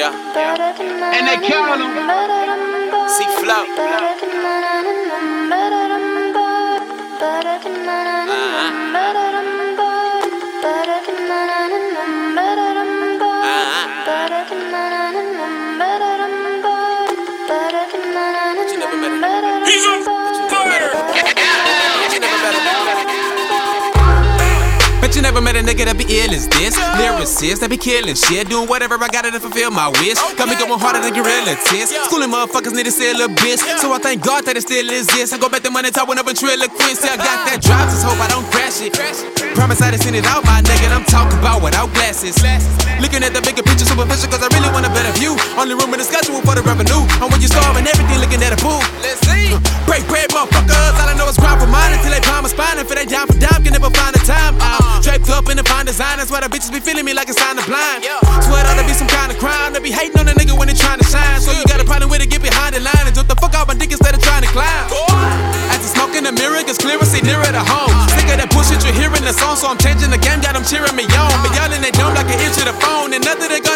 Yeah. And they count them. See flow. You never met a nigga that be ill as this. Lyricists that be killing shit. Doing whatever I gotta to fulfill my wish. Got me going harder than tits. Schooling motherfuckers need to sell a bitch. So I thank God that it still exists. I go back to money talk when I'm ventriloquist. See, I got that drive, just hope I don't crash it. Promise I done send it out, my nigga. I'm talking about without glasses. Looking at the bigger picture, superficial, cause I really want a better view. Only room in the schedule for the revenue. And when you starving everything, looking at a pool. Let's see. Break bread, motherfuckers. All I know is grind for mine until they palm a spine. If it ain't down for dime, can never find a time. Draped up in the fine design. That's why the bitches be feeling me like a sign of blind. Yeah. Swear that to be some kind of crime. They be hating on a nigga when they trying to shine. So you got a problem with it, get behind the line and jump the fuck out my dick instead of trying to climb. As the smoke in the mirror gets clearer, see nearer to home. Sick of that bullshit you're hearing the song, so I'm changing the game. Got them cheering me on. But y'all in they dome like an inch to the phone. And nothing they go